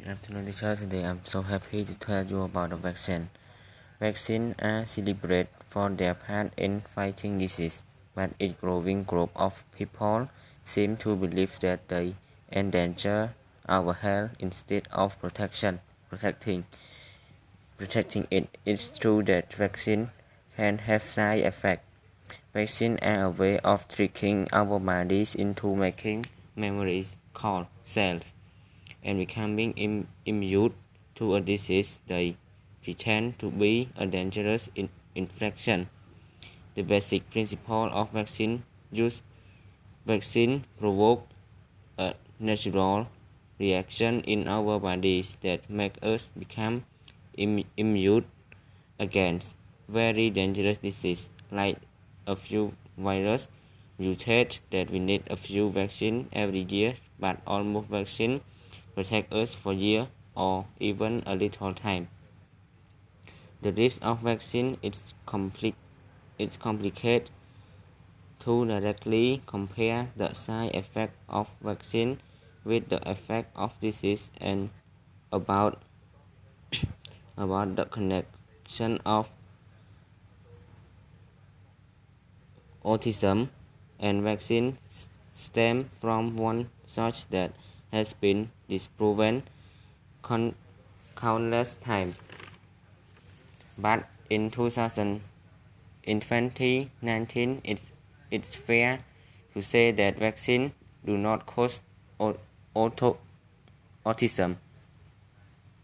Good afternoon, teacher. Today I'm so happy to tell you about the vaccine. Vaccines are celebrated for their part in fighting disease, but a growing group of people seem to believe that they endanger our health instead of protection, protecting, protecting it. It's true that vaccines can have side effects. Vaccines are a way of tricking our bodies into making memories called cells and becoming Im immune to a disease they pretend to be a dangerous in infection. The basic principle of vaccine use vaccine provoke a natural reaction in our bodies that make us become Im immune against very dangerous disease like a few virus mutate that we need a few vaccine every year but almost vaccine protect us for years or even a little time. The risk of vaccine is compli it's complicated to directly compare the side effect of vaccine with the effect of disease and about about the connection of autism and vaccine stem from one such that has been disproven countless times. But in 2000, in 2019, it's, it's fair to say that vaccines do not cause auto, autism.